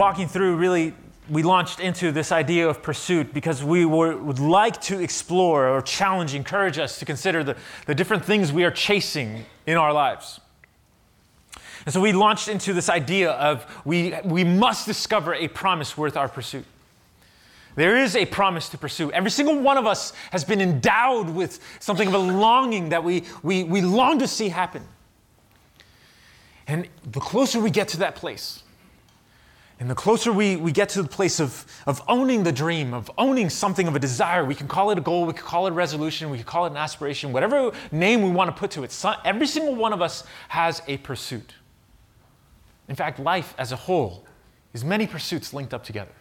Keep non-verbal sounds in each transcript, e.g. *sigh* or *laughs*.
Walking through really, we launched into this idea of pursuit because we were, would like to explore or challenge, encourage us to consider the, the different things we are chasing in our lives. And so we launched into this idea of we, we must discover a promise worth our pursuit. There is a promise to pursue. Every single one of us has been endowed with something of a longing that we, we, we long to see happen. And the closer we get to that place, and the closer we, we get to the place of, of owning the dream, of owning something of a desire, we can call it a goal, we can call it a resolution, we can call it an aspiration, whatever name we want to put to it. every single one of us has a pursuit. In fact, life as a whole is many pursuits linked up together.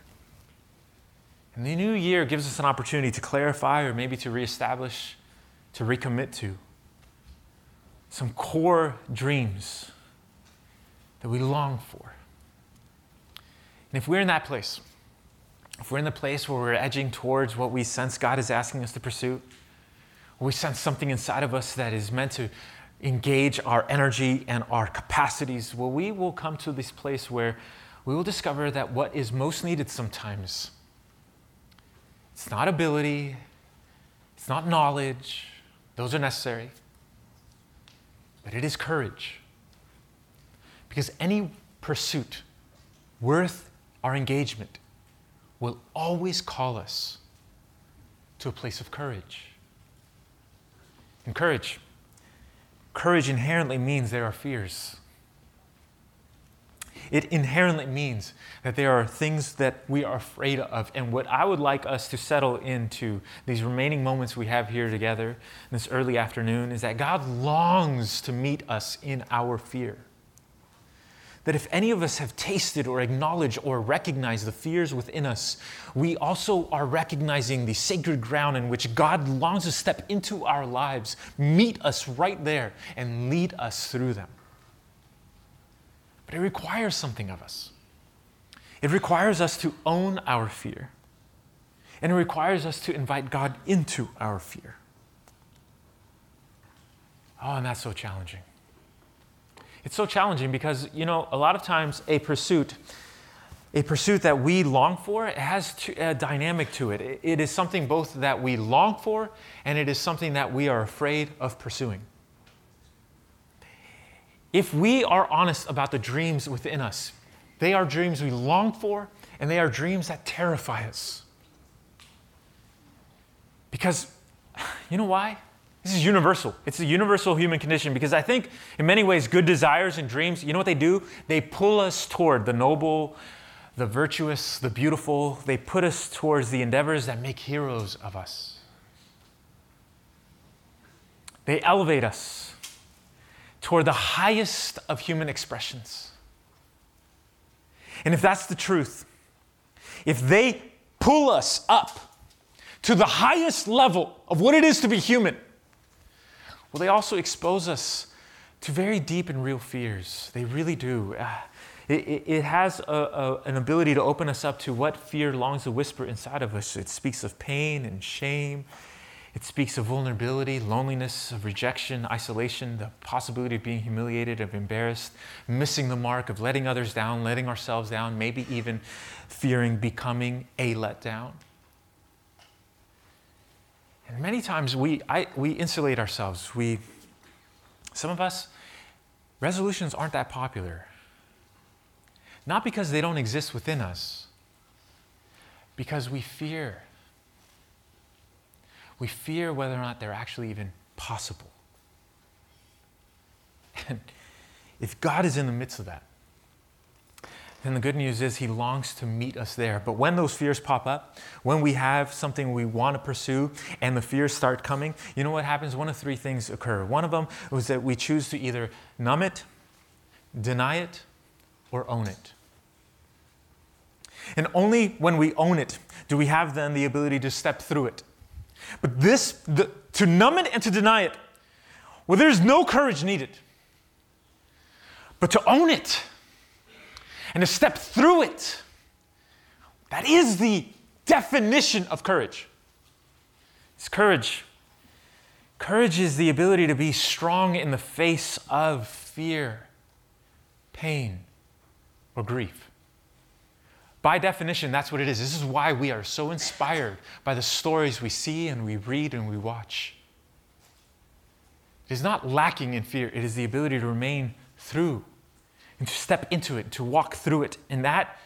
And the new year gives us an opportunity to clarify or maybe to reestablish, to recommit to some core dreams that we long for. And if we're in that place, if we're in the place where we're edging towards what we sense God is asking us to pursue, we sense something inside of us that is meant to engage our energy and our capacities, well, we will come to this place where we will discover that what is most needed sometimes it's not ability, it's not knowledge, those are necessary, but it is courage. Because any pursuit worth our engagement will always call us to a place of courage. And courage, courage inherently means there are fears. It inherently means that there are things that we are afraid of. And what I would like us to settle into these remaining moments we have here together this early afternoon is that God longs to meet us in our fear that if any of us have tasted or acknowledged or recognized the fears within us, we also are recognizing the sacred ground in which God longs to step into our lives, meet us right there, and lead us through them. But it requires something of us. It requires us to own our fear, and it requires us to invite God into our fear. Oh, and that's so challenging. It's so challenging because, you know, a lot of times a pursuit, a pursuit that we long for, it has a dynamic to it. It is something both that we long for and it is something that we are afraid of pursuing. If we are honest about the dreams within us, they are dreams we long for and they are dreams that terrify us. Because, *sighs* you know why? This is universal. It's a universal human condition because I think, in many ways, good desires and dreams, you know what they do? They pull us toward the noble, the virtuous, the beautiful. They put us towards the endeavors that make heroes of us. They elevate us toward the highest of human expressions. And if that's the truth, if they pull us up to the highest level of what it is to be human, well, they also expose us to very deep and real fears. They really do. Ah, it, it, it, has a, a, an ability to open us up to what fear longs to whisper inside of us. It speaks of pain and shame. It speaks of vulnerability, loneliness, of rejection, isolation, the possibility of being humiliated, of embarrassed, missing the mark, of letting others down, letting ourselves down, maybe even fearing becoming a letdown. And many times we, I, we insulate ourselves. We, some of us, resolutions aren't that popular. Not because they don't exist within us, because we fear. We fear whether or not they're actually even possible. *laughs* And if God is in the midst of that, then the good news is He longs to meet us there. But when those fears pop up, when we have something we want to pursue and the fears start coming, you know what happens? One of three things occur. One of them was that we choose to either numb it, deny it, or own it. And only when we own it do we have then the ability to step through it. But this, the, to numb it and to deny it, well, there's no courage needed. But to own it, and to step through it. That is the definition of courage. It's courage. Courage is the ability to be strong in the face of fear, pain, or grief. By definition, that's what it is. This is why we are so inspired by the stories we see and we read and we watch. It is not lacking in fear, it is the ability to remain through and to step into it, to walk through it. And that,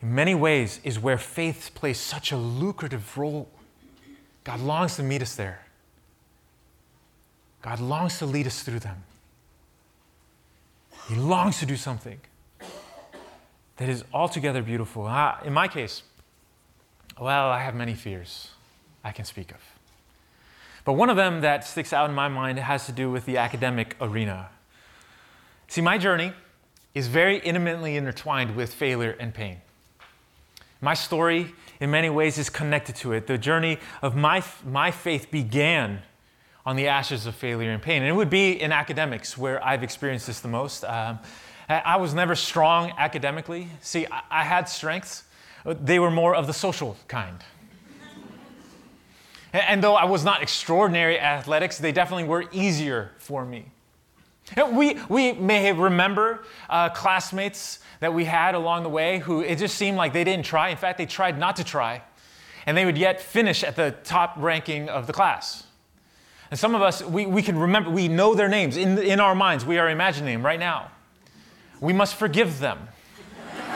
in many ways, is where faith plays such a lucrative role. God longs to meet us there. God longs to lead us through them. He longs to do something that is altogether beautiful. Ah, in my case, well, I have many fears I can speak of. But one of them that sticks out in my mind has to do with the academic arena. See, my journey is very intimately intertwined with failure and pain. My story, in many ways, is connected to it. The journey of my, my faith began on the ashes of failure and pain. And it would be in academics where I've experienced this the most. Um, I was never strong academically. See, I, I had strengths, they were more of the social kind. and though I was not extraordinary at athletics, they definitely were easier for me. *laughs* We, we may remember uh, classmates that we had along the way who it just seemed like they didn't try. In fact, they tried not to try, and they would yet finish at the top ranking of the class. And some of us, we, we can remember, we know their names in, in our minds. We are imagining them right now. We must forgive them. *laughs*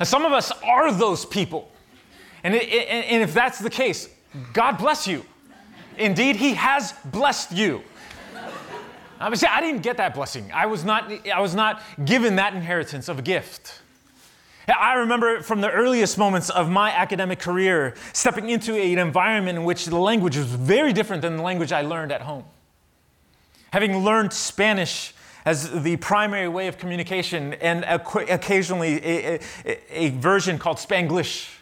and some of us are those people. And, it, it, and if that's the case, God bless you. Indeed, He has blessed you. I, mean, see, I didn't get that blessing. I was, not, I was not given that inheritance of a gift. I remember from the earliest moments of my academic career stepping into an environment in which the language was very different than the language I learned at home. Having learned Spanish as the primary way of communication and occasionally a, a, a version called Spanglish.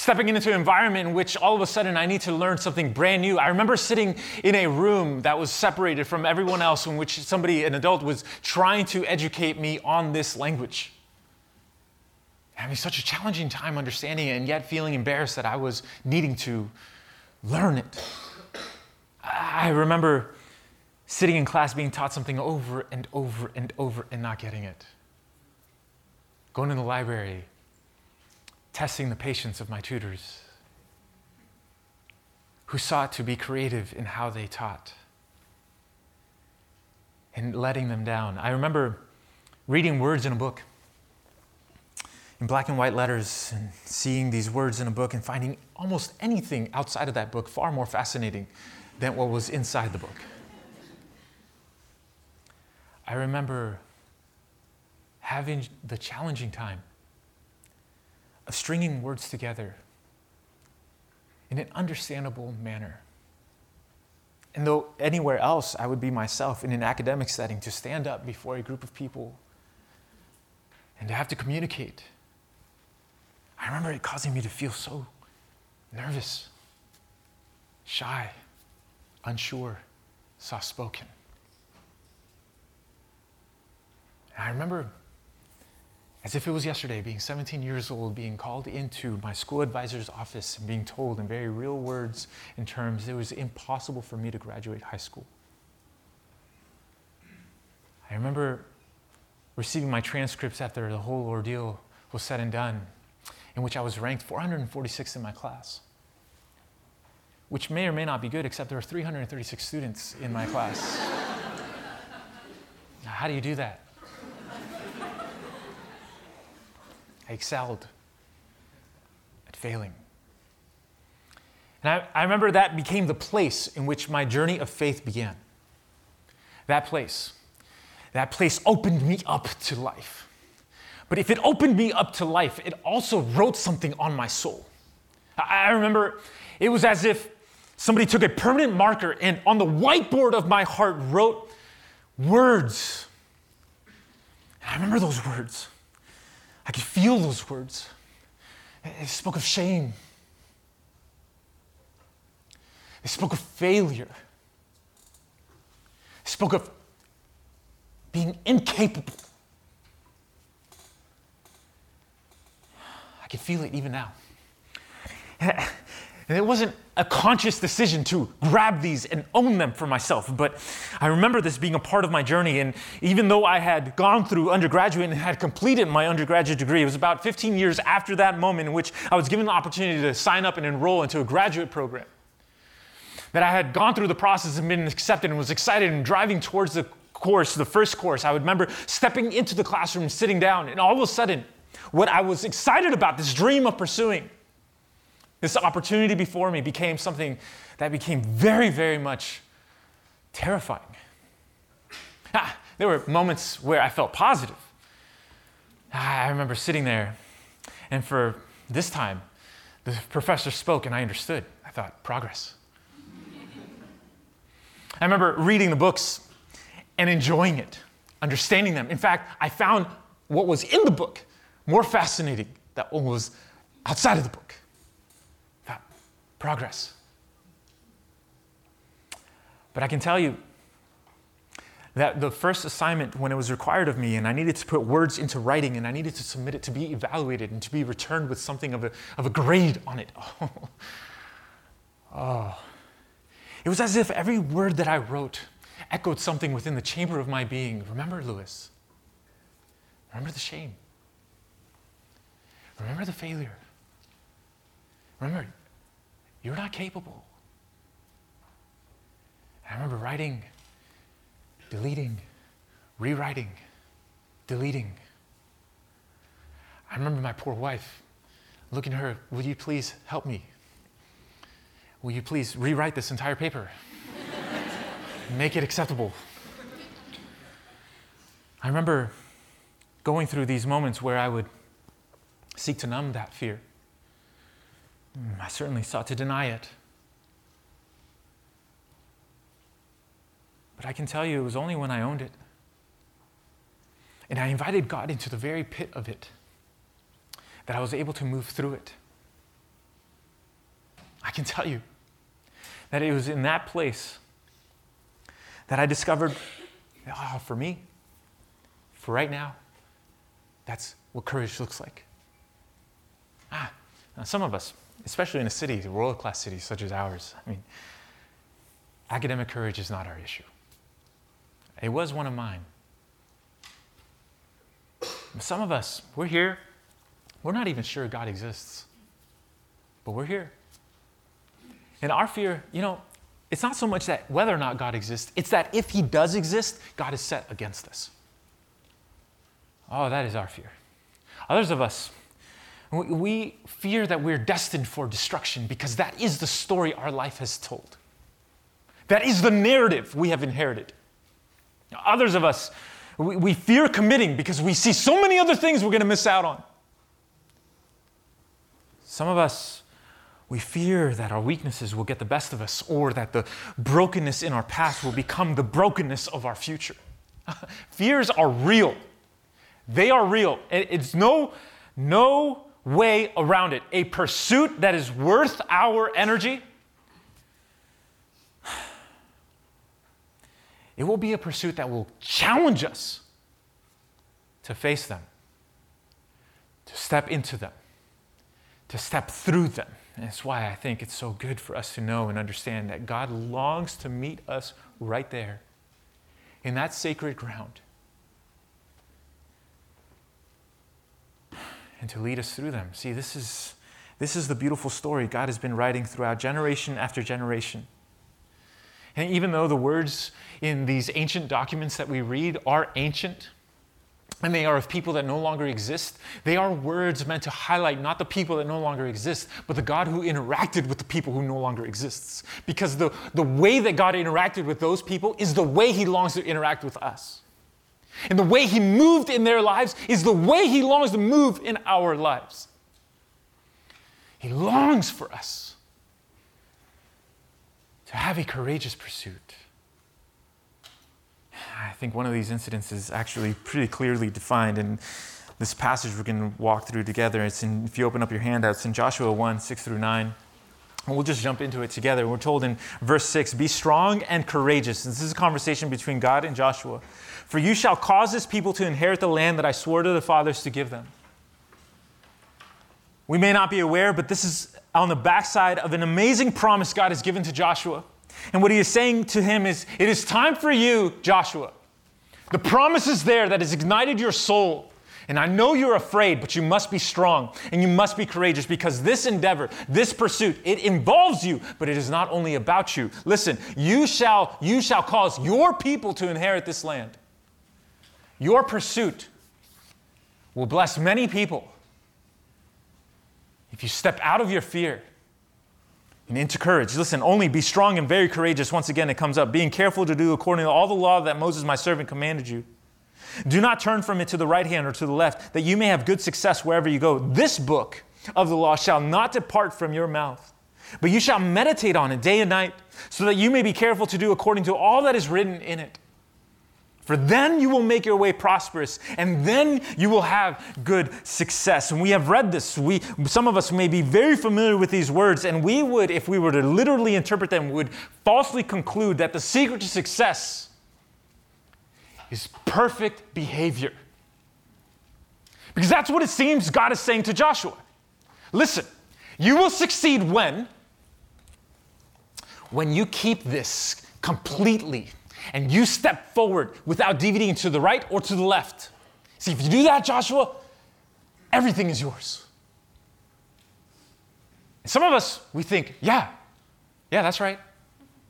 Stepping into an environment in which all of a sudden I need to learn something brand new. I remember sitting in a room that was separated from everyone else, in which somebody, an adult, was trying to educate me on this language having such a challenging time understanding it and yet feeling embarrassed that I was needing to learn it. I remember sitting in class being taught something over and over and over and not getting it. Going to the library, testing the patience of my tutors who sought to be creative in how they taught and letting them down. I remember reading words in a book in black and white letters and seeing these words in a book and finding almost anything outside of that book far more fascinating than what was inside the book. I remember having the challenging time of stringing words together in an understandable manner. And though anywhere else I would be myself in an academic setting to stand up before a group of people and to have to communicate I remember it causing me to feel so nervous, shy, unsure, soft spoken. I remember, as if it was yesterday, being 17 years old, being called into my school advisor's office and being told in very real words and terms it was impossible for me to graduate high school. I remember receiving my transcripts after the whole ordeal was said and done in which I was ranked 446 in my class, which may or may not be good, except there were 336 students in my class. *laughs* how do you do that? I excelled at failing. And I, I remember that became the place in which my journey of faith began. That place. That place opened me up to life. But if it opened me up to life, it also wrote something on my soul. I remember it was as if somebody took a permanent marker and on the whiteboard of my heart wrote words. And I remember those words. I could feel those words. They spoke of shame. They spoke of failure. They spoke of being incapable. I can feel it even now. *laughs* And it wasn't a conscious decision to grab these and own them for myself. But I remember this being a part of my journey. And even though I had gone through undergraduate and had completed my undergraduate degree, it was about 15 years after that moment in which I was given the opportunity to sign up and enroll into a graduate program. That I had gone through the process and been accepted and was excited and driving towards the course, the first course. I would remember stepping into the classroom, sitting down, and all of a sudden, what I was excited about, this dream of pursuing, this opportunity before me became something that became very, very much terrifying. Ah, there were moments where I felt positive. I remember sitting there, and for this time, the professor spoke and I understood. I thought, progress. I remember reading the books and enjoying it, understanding them. In fact, I found what was in the book more fascinating than what was outside of the book progress. But I can tell you that the first assignment, when it was required of me, and I needed to put words into writing and I needed to submit it to be evaluated and to be returned with something of a, of a grade on it. *laughs* Oh. oh. It was as if every word that I wrote echoed something within the chamber of my being. Remember, Lewis. Remember the shame. Remember the failure. Remember, you're not capable. I remember writing, deleting, rewriting, deleting. I remember my poor wife looking at her, Will you please help me? Will you please rewrite this entire paper? Make it acceptable. I remember going through these moments where I would seek to numb that fear. I certainly sought to deny it. But I can tell you it was only when I owned it and I invited God into the very pit of it that I was able to move through it. I can tell you that it was in that place that I discovered oh, for me, for right now, that's what courage looks like. Ah, some of us, especially in a city, a world class city such as ours. I mean, academic courage is not our issue. It was one of mine. Some of us, we're here, we're not even sure God exists, but we're here. And our fear, you know, it's not so much that whether or not God exists, it's that if He does exist, God is set against us. Oh, that is our fear. Others of us, we fear that we're destined for destruction because that is the story our life has told. That is the narrative we have inherited. Others of us, we, fear committing because we see so many other things we're going to miss out on. Some of us, we fear that our weaknesses will get the best of us or that the brokenness in our past will become the brokenness of our future. *laughs* Fears are real. They are real. It's no, no way around it. A pursuit that is worth our energy. It will be a pursuit that will challenge us to face them, to step into them, to step through them. And that's why I think it's so good for us to know and understand that God longs to meet us right there in that sacred ground and to lead us through them. See, this is, this is the beautiful story God has been writing throughout generation after generation. And even though the words in these ancient documents that we read are ancient, and they are of people that no longer exist, they are words meant to highlight not the people that no longer exist, but the God who interacted with the people who no longer exists. Because the, the way that God interacted with those people is the way he longs to interact with us. And the way He moved in their lives is the way He longs to move in our lives. He longs for us to have a courageous pursuit. I think one of these incidents is actually pretty clearly defined in this passage we're going to walk through together. It's in, if you open up your handouts in Joshua 1 6 through 9. We'll just jump into it together. We're told in verse 6 Be strong and courageous. This is a conversation between God and Joshua. For you shall cause this people to inherit the land that I swore to the fathers to give them. We may not be aware, but this is on the backside of an amazing promise God has given to Joshua. And what he is saying to him is, It is time for you, Joshua. The promise is there that has ignited your soul. And I know you're afraid, but you must be strong and you must be courageous because this endeavor, this pursuit, it involves you, but it is not only about you. Listen, you shall you shall cause your people to inherit this land. Your pursuit will bless many people if you step out of your fear and into courage. Listen, only be strong and very courageous. Once again, it comes up being careful to do according to all the law that Moses, my servant, commanded you. Do not turn from it to the right hand or to the left, that you may have good success wherever you go. This book of the law shall not depart from your mouth, but you shall meditate on it day and night, so that you may be careful to do according to all that is written in it. For then you will make your way prosperous, and then you will have good success. And we have read this. We, some of us may be very familiar with these words, and we would, if we were to literally interpret them, would falsely conclude that the secret to success is perfect behavior. Because that's what it seems God is saying to Joshua. Listen, you will succeed when? When you keep this completely and you step forward without deviating to the right or to the left. See, if you do that, Joshua, everything is yours. And some of us, we think, yeah, yeah, that's right.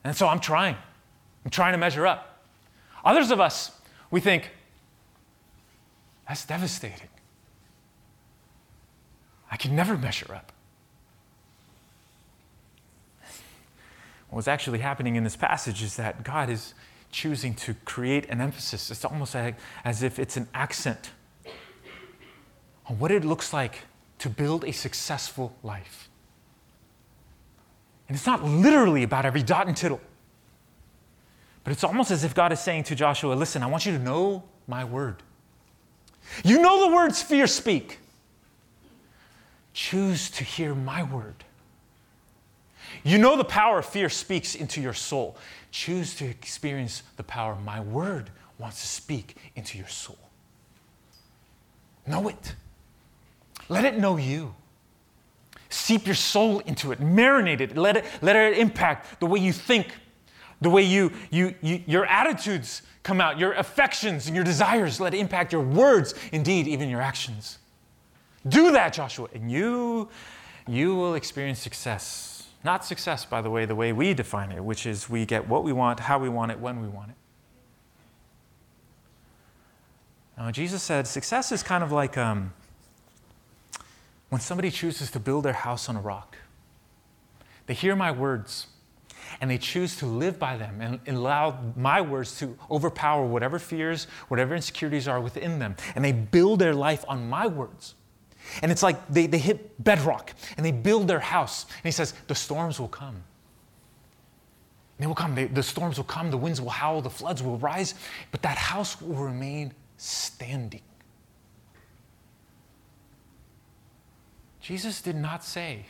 And so I'm trying. I'm trying to measure up. Others of us, we think, that's devastating. I can never measure up. What's actually happening in this passage is that God is choosing to create an emphasis. It's almost like, as if it's an accent on what it looks like to build a successful life. And it's not literally about every dot and tittle, but it's almost as if God is saying to Joshua, Listen, I want you to know my word. You know the words fear speak. Choose to hear my word. You know the power fear speaks into your soul. Choose to experience the power my word wants to speak into your soul. Know it. Let it know you. Seep your soul into it, marinate it, let it, let it impact the way you think, the way you, you, you, your attitudes come out, your affections and your desires. Let impact your words, indeed, even your actions. Do that, Joshua, and you, you will experience success. Not success, by the way, the way we define it, which is we get what we want, how we want it, when we want it. Now, Jesus said success is kind of like um, when somebody chooses to build their house on a rock. They hear my words and they choose to live by them and allow my words to overpower whatever fears, whatever insecurities are within them. And they build their life on my words. And it's like they, they hit bedrock and they build their house. And he says, The storms will come. They will come. They, the storms will come, the winds will howl, the floods will rise, but that house will remain standing. Jesus did not say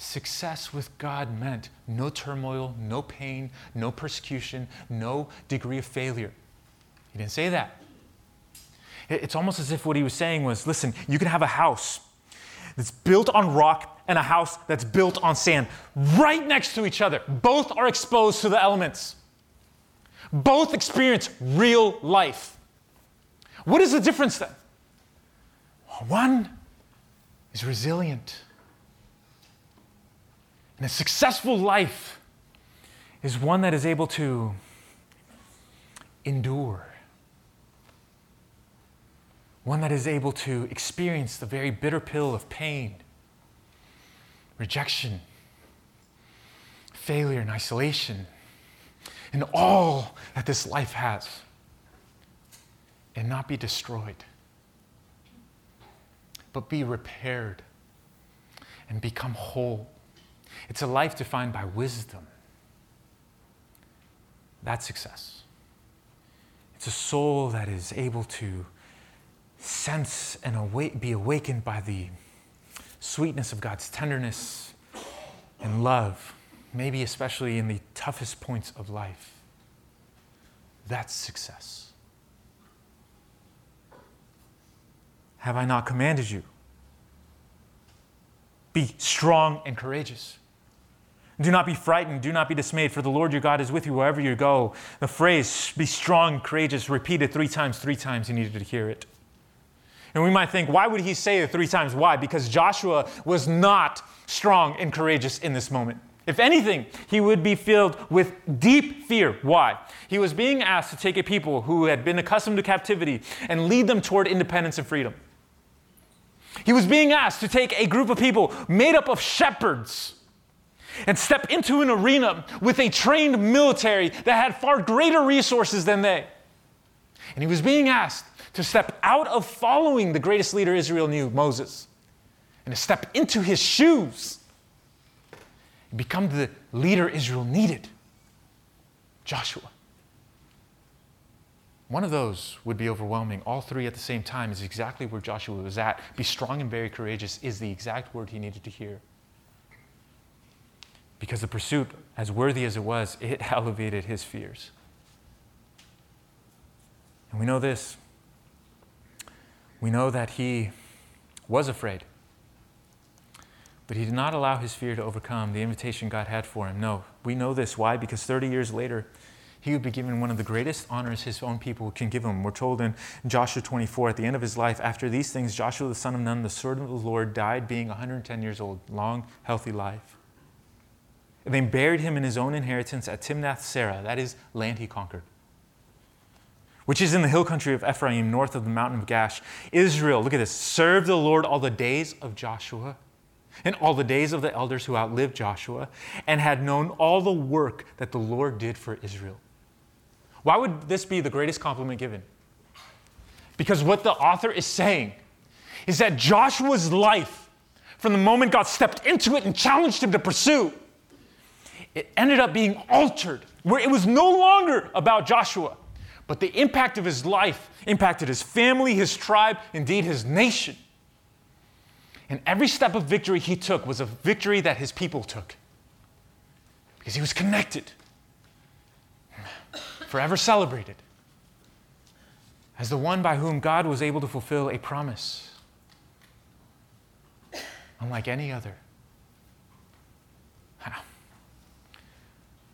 success with God meant no turmoil, no pain, no persecution, no degree of failure. He didn't say that. It's almost as if what he was saying was listen, you can have a house that's built on rock and a house that's built on sand right next to each other. Both are exposed to the elements, both experience real life. What is the difference then? One is resilient. And a successful life is one that is able to endure one that is able to experience the very bitter pill of pain, rejection, failure, and isolation, and all that this life has, and not be destroyed, but be repaired and become whole. It's a life defined by wisdom. That's success. It's a soul that is able to sense and awake, be awakened by the sweetness of God's tenderness and love, maybe especially in the toughest points of life. That's success. Have I not commanded you? Be strong and courageous. Do not be frightened. Do not be dismayed, for the Lord your God is with you wherever you go. The phrase, be strong courageous, repeated three times, three times, you needed to hear it. And we might think, why would he say it three times? Why? Because Joshua was not strong and courageous in this moment. If anything, he would be filled with deep fear. Why? He was being asked to take a people who had been accustomed to captivity and lead them toward independence and freedom. He was being asked to take a group of people made up of shepherds and step into an arena with a trained military that had far greater resources than they. And he was being asked to step out of following the greatest leader Israel knew, Moses, and to step into his shoes and become the leader Israel needed, Joshua. One of those would be overwhelming. All three at the same time is exactly where Joshua was at. Be strong and very courageous is the exact word he needed to hear. Because the pursuit, as worthy as it was, *laughs* it elevated his fears. And we know this. We know that he was afraid. But he did not allow his fear to overcome the invitation God had for him. No, we know this. Why? Because 30 years later, he would be given one of the greatest honors his own people can give him. We're told in Joshua 24, at the end of his life, after these things, Joshua the son of Nun, the servant of the Lord, died being 110 years old, long, healthy life. And they buried him in his own inheritance at Timnath Serah, that is, land he conquered, which is in the hill country of Ephraim, north of the mountain of Gaash. Israel, look at this, served the Lord all the days of Joshua and all the days of the elders who outlived Joshua, and had known all the work that the Lord did for Israel. Why would this be the greatest compliment given? Because what the author is saying is that Joshua's life, from the moment God stepped into it and challenged him to pursue, it ended up being altered, where it was no longer about Joshua, but the impact of his life impacted his family, his tribe, indeed his nation. And every step of victory he took was a victory that his people took because he was connected, forever celebrated as the one by whom God was able to fulfill a promise, unlike any other.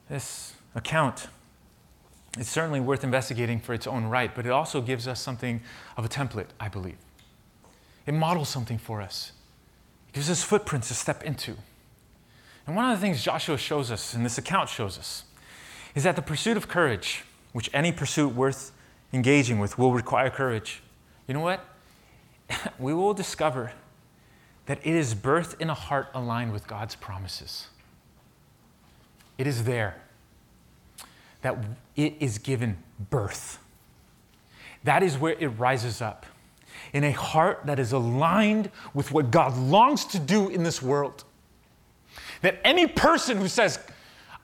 This account is certainly worth investigating for its own right, but it also gives us something of a template, I believe. It models something for us it gives us footprints to step into. And one of the things Joshua shows us, and this account shows us, is that the pursuit of courage, which any pursuit worth engaging with will require courage. You know what? *laughs* we will discover that it is birthed in a heart aligned with God's promises. It is there that it is given birth. That is where it rises up in a heart that is aligned with what God longs to do in this world. That any person who says,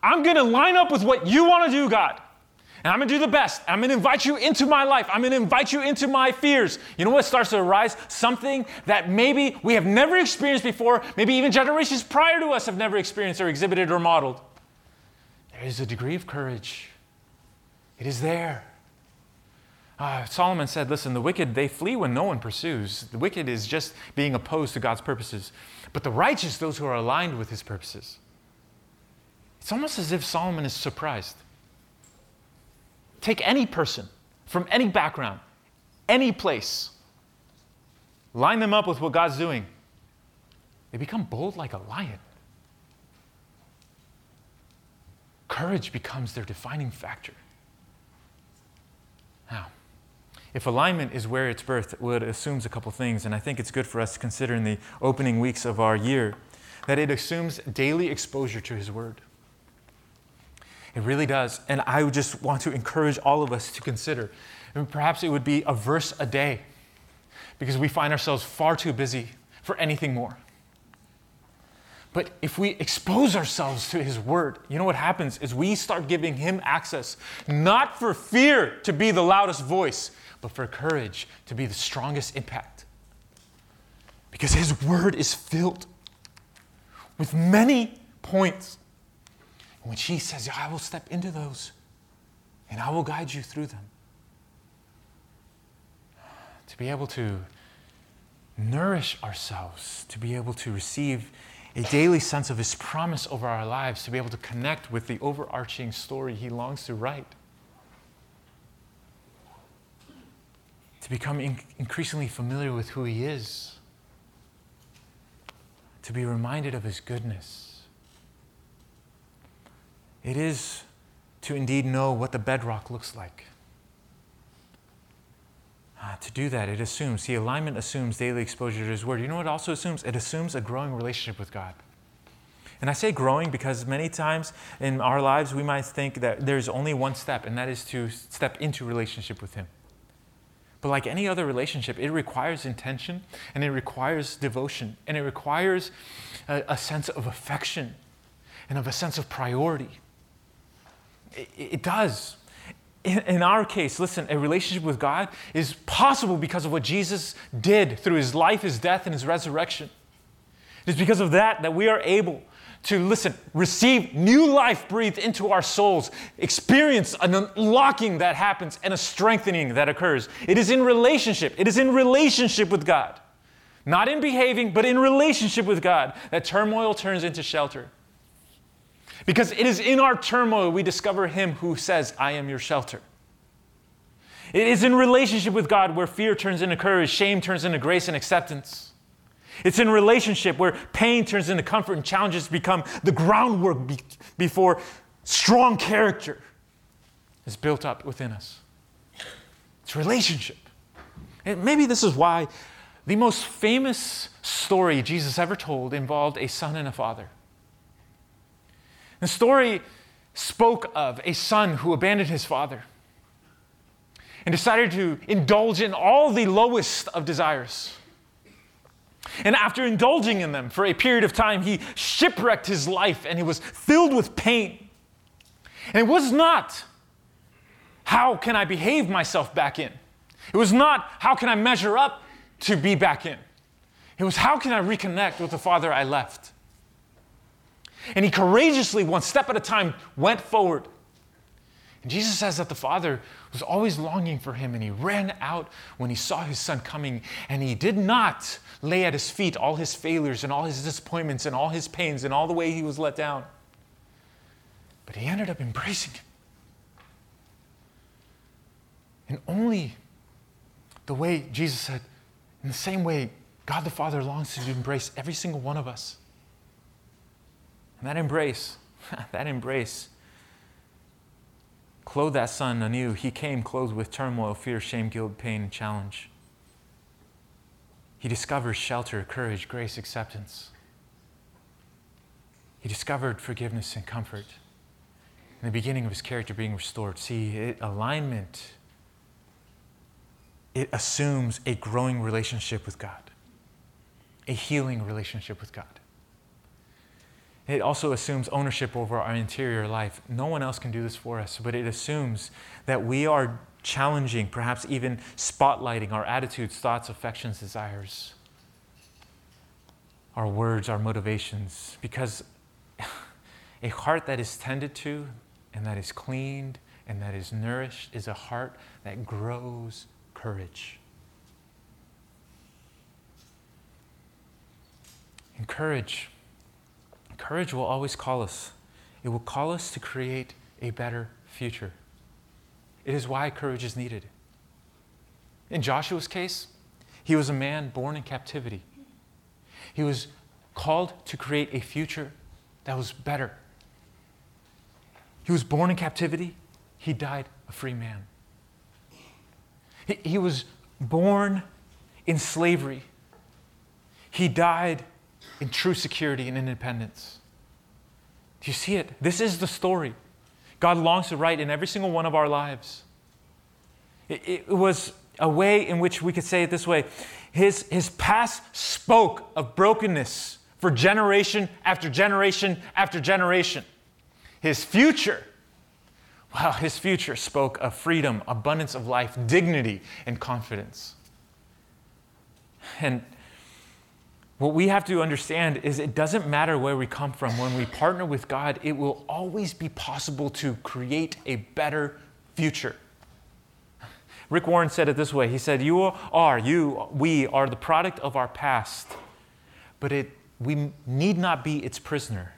I'm going to line up with what you want to do, God, and I'm going to do the best. I'm going to invite you into my life. I'm going to invite you into my fears. You know what starts to arise? Something that maybe we have never experienced before, maybe even generations prior to us have never experienced or exhibited or modeled. There is a degree of courage. It is there. Uh, Solomon said, Listen, the wicked, they flee when no one pursues. The wicked is just being opposed to God's purposes. But the righteous, those who are aligned with his purposes. It's almost as if Solomon is surprised. Take any person from any background, any place, line them up with what God's doing. They become bold like a lion. Courage becomes their defining factor. Now, if alignment is where it's birthed, well, it assumes a couple things, and I think it's good for us to consider in the opening weeks of our year that it assumes daily exposure to His Word. It really does. And I would just want to encourage all of us to consider. And perhaps it would be a verse a day because we find ourselves far too busy for anything more. But if we expose ourselves to His Word, you know what happens is we start giving Him access, not for fear to be the loudest voice, but for courage to be the strongest impact. Because His Word is filled with many points in which He says, I will step into those and I will guide you through them. To be able to nourish ourselves to be able to receive a daily sense of His promise over our lives, to be able to connect with the overarching story He longs to write. To become in- increasingly familiar with who He is, to be reminded of His goodness. It is to indeed know what the bedrock looks like. Uh, to do that, it assumes, see, alignment assumes daily exposure to His Word. You know what it also assumes? It assumes a growing relationship with God. And I say growing because many times in our lives we might think that there's only one step, and that is to step into relationship with Him. But like any other relationship, it requires intention and it requires devotion and it requires a, a sense of affection and of a sense of priority. It, it does in, our case, listen, a relationship with God is possible because of what Jesus did through his life, his death, and his resurrection. It is because of that that we are able to listen, receive new life breathed into our souls, experience an unlocking that happens and a strengthening that occurs. It is in relationship. It is in relationship with God, not in behaving, but in relationship with God that turmoil turns into shelter. Because it is in our turmoil we discover Him who says, I am your shelter. It is in relationship with God where fear turns into courage, shame turns into grace and acceptance. It's in relationship where pain turns into comfort and challenges become the groundwork be- before strong character is built up within us. It's relationship. And maybe this is why the most famous story Jesus ever told involved a son and a father. The story spoke of a son who abandoned his father and decided to indulge in all the lowest of desires. And after indulging in them for a period of time, he shipwrecked his life and he was filled with pain. And it was not, how can I behave myself back in? It was not, how can I measure up to be back in? It was, how can I reconnect with the father I left? And he courageously, one step at a time, went forward. And Jesus says that the father was always longing for him, and he ran out when he saw his son coming, and he did not lay at his feet all his failures and all his disappointments and all his pains and all the way he was let down. But he ended up embracing him. And only the way Jesus said, in the same way, God the Father longs to embrace every single one of us. That embrace, *laughs* that embrace, clothed that son anew. He came clothed with turmoil, fear, shame, guilt, pain, and challenge. He discovers shelter, courage, grace, acceptance. He discovered forgiveness and comfort. In the beginning of his character being restored. See, it, alignment, it assumes a growing relationship with God, a healing relationship with God. It also assumes ownership over our interior life. No one else can do this for us, but it assumes that we are challenging, perhaps even spotlighting our attitudes, thoughts, affections, desires, our words, our motivations, because *laughs* a heart that is tended to and that is cleaned and that is nourished is a heart that grows courage. And courage Courage will always call us. It will call us to create a better future. It is why courage is needed. In Joshua's case, he was a man born in captivity. He was called to create a future that was better. He was born in captivity, he died a free man. He, he was born in slavery, he died in true security and independence. Do you see it? This is the story God longs to write in every single one of our lives. It, it was a way in which we could say it this way his, his past spoke of brokenness for generation after generation after generation. His future, well, his future spoke of freedom, abundance of life, dignity, and confidence. And what we have to understand is it doesn't matter where we come from. When we partner with God, it will always be possible to create a better future. Rick Warren said it this way He said, You are, you, we are the product of our past, but it, we need not be its prisoner.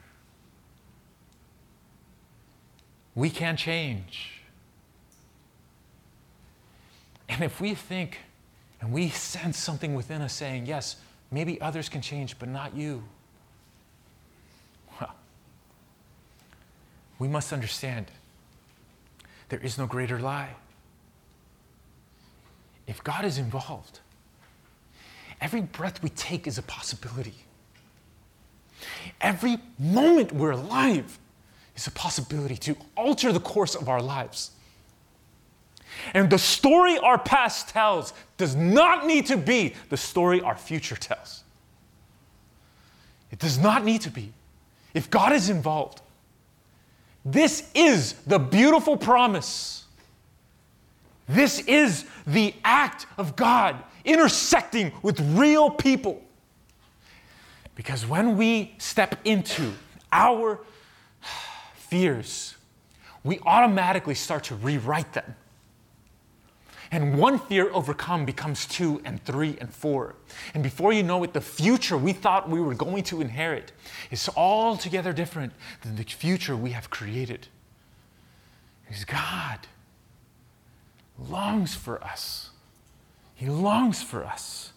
We can change. And if we think and we sense something within us saying, Yes, maybe others can change, but not you, well, we must understand there is no greater lie. If God is involved, every breath we take is a possibility. Every moment we're alive is a possibility to alter the course of our lives. And the story our past tells does not need to be the story our future tells. It does not need to be. If God is involved, this is the beautiful promise. This is the act of God intersecting with real people. Because when we step into our fears, we automatically start to rewrite them. And one fear overcome becomes two and three and four. And before you know it, the future we thought we were going to inherit is altogether different than the future we have created. Because God longs for us. He longs for us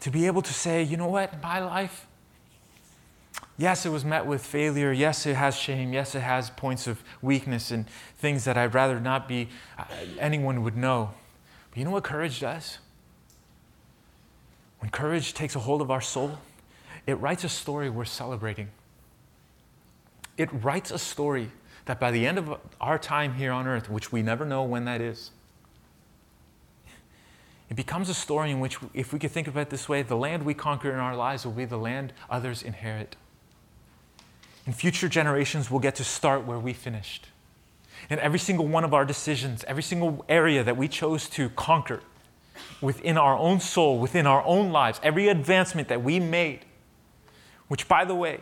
to be able to say, you know what, my life, yes, it was met with failure. Yes, it has shame. Yes, it has points of weakness and things that I'd rather not be, uh, anyone would know. But you know what courage does? When courage takes a hold of our soul, it writes a story we're celebrating. It writes a story that by the end of our time here on earth, which we never know when that is, it becomes a story in which, if we could think of it this way, the land we conquer in our lives will be the land others inherit. And future generations will get to start where we finished. And every single one of our decisions, every single area that we chose to conquer within our own soul, within our own lives, every advancement that we made, which, by the way,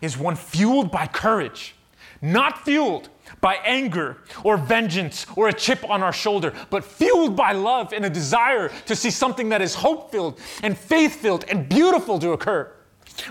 is one fueled by courage not fueled by anger or vengeance or a chip on our shoulder, but fueled by love and a desire to see something that is hope filled and faith filled and beautiful to occur.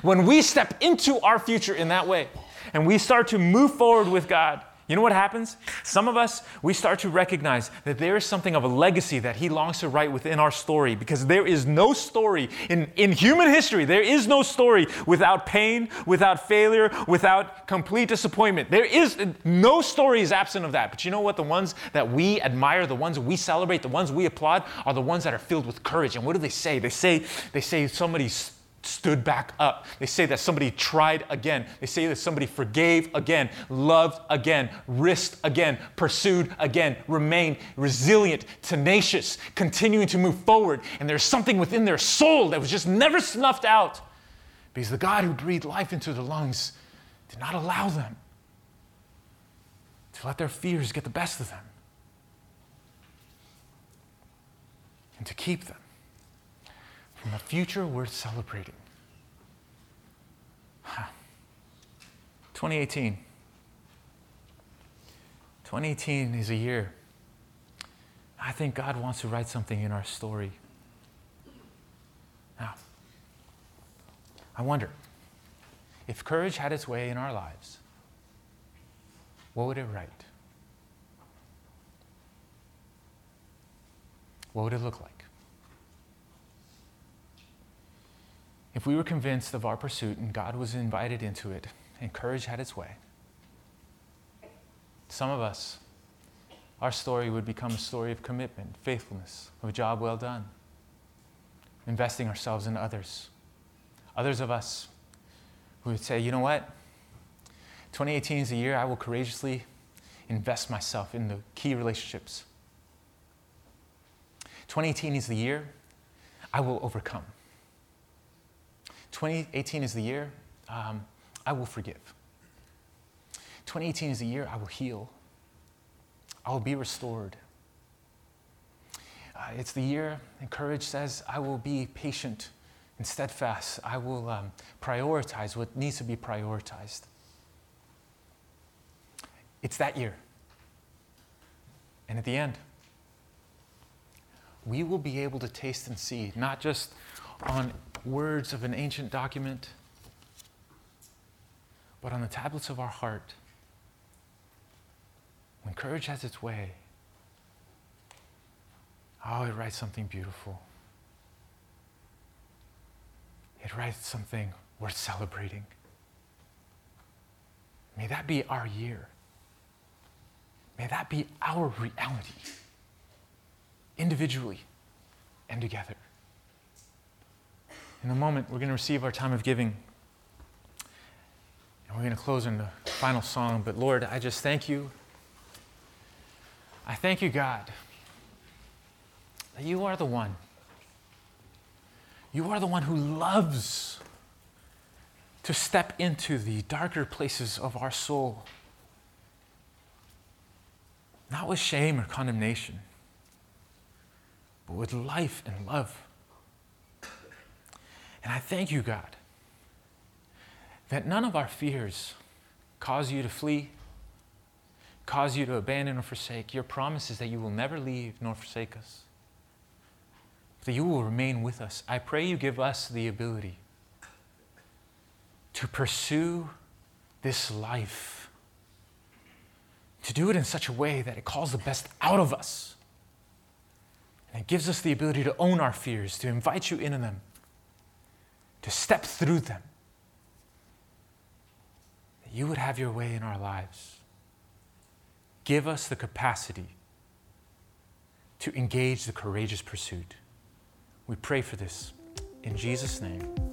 When we step into our future in that way and we start to move forward with God, you know what happens? Some of us, we start to recognize that there is something of a legacy that He longs to write within our story because there is no story in, in human history, there is no story without pain, without failure, without complete disappointment. There is no story is absent of that. But you know what? The ones that we admire, the ones we celebrate, the ones we applaud are the ones that are filled with courage. And what do they say? They say, they say somebody's stood back up. They say that somebody tried again. They say that somebody forgave again, loved again, risked again, pursued again, remained resilient, tenacious, continuing to move forward. And there's something within their soul that was just never snuffed out because the God who breathed life into their lungs did not allow them to let their fears get the best of them and to keep them from a future worth celebrating. 2018. 2018 is a year. I think God wants to write something in our story. Now, I wonder if courage had its way in our lives, what would it write? What would it look like? If we were convinced of our pursuit and God was invited into it and courage had its way, some of us, our story would become a story of commitment, faithfulness, of a job well done, investing ourselves in others. Others of us who would say, you know what? 2018 is the year I will courageously invest myself in the key relationships. 2018 is the year I will overcome. 2018 is the year um, I will forgive. 2018 is the year I will heal. I will be restored. Uh, it's the year, and courage says, I will be patient and steadfast. I will um, prioritize what needs to be prioritized. It's that year. And at the end, we will be able to taste and see, not just on words of an ancient document, but on the tablets of our heart. When courage has its way, oh, it writes something beautiful. It writes something worth celebrating. May that be our year. May that be our reality, individually and together. In a moment, we're going to receive our time of giving. And we're going to close in the final song. But Lord, I just thank you. I thank you, God, that you are the one. You are the one who loves to step into the darker places of our soul, not with shame or condemnation, but with life and love. And I thank you, God, that none of our fears cause you to flee, cause you to abandon or forsake. Your promise is that you will never leave nor forsake us, that you will remain with us. I pray you give us the ability to pursue this life, to do it in such a way that it calls the best out of us. And it gives us the ability to own our fears, to invite you into them, to step through them. That you would have your way in our lives. Give us the capacity to engage the courageous pursuit. We pray for this in Jesus' name.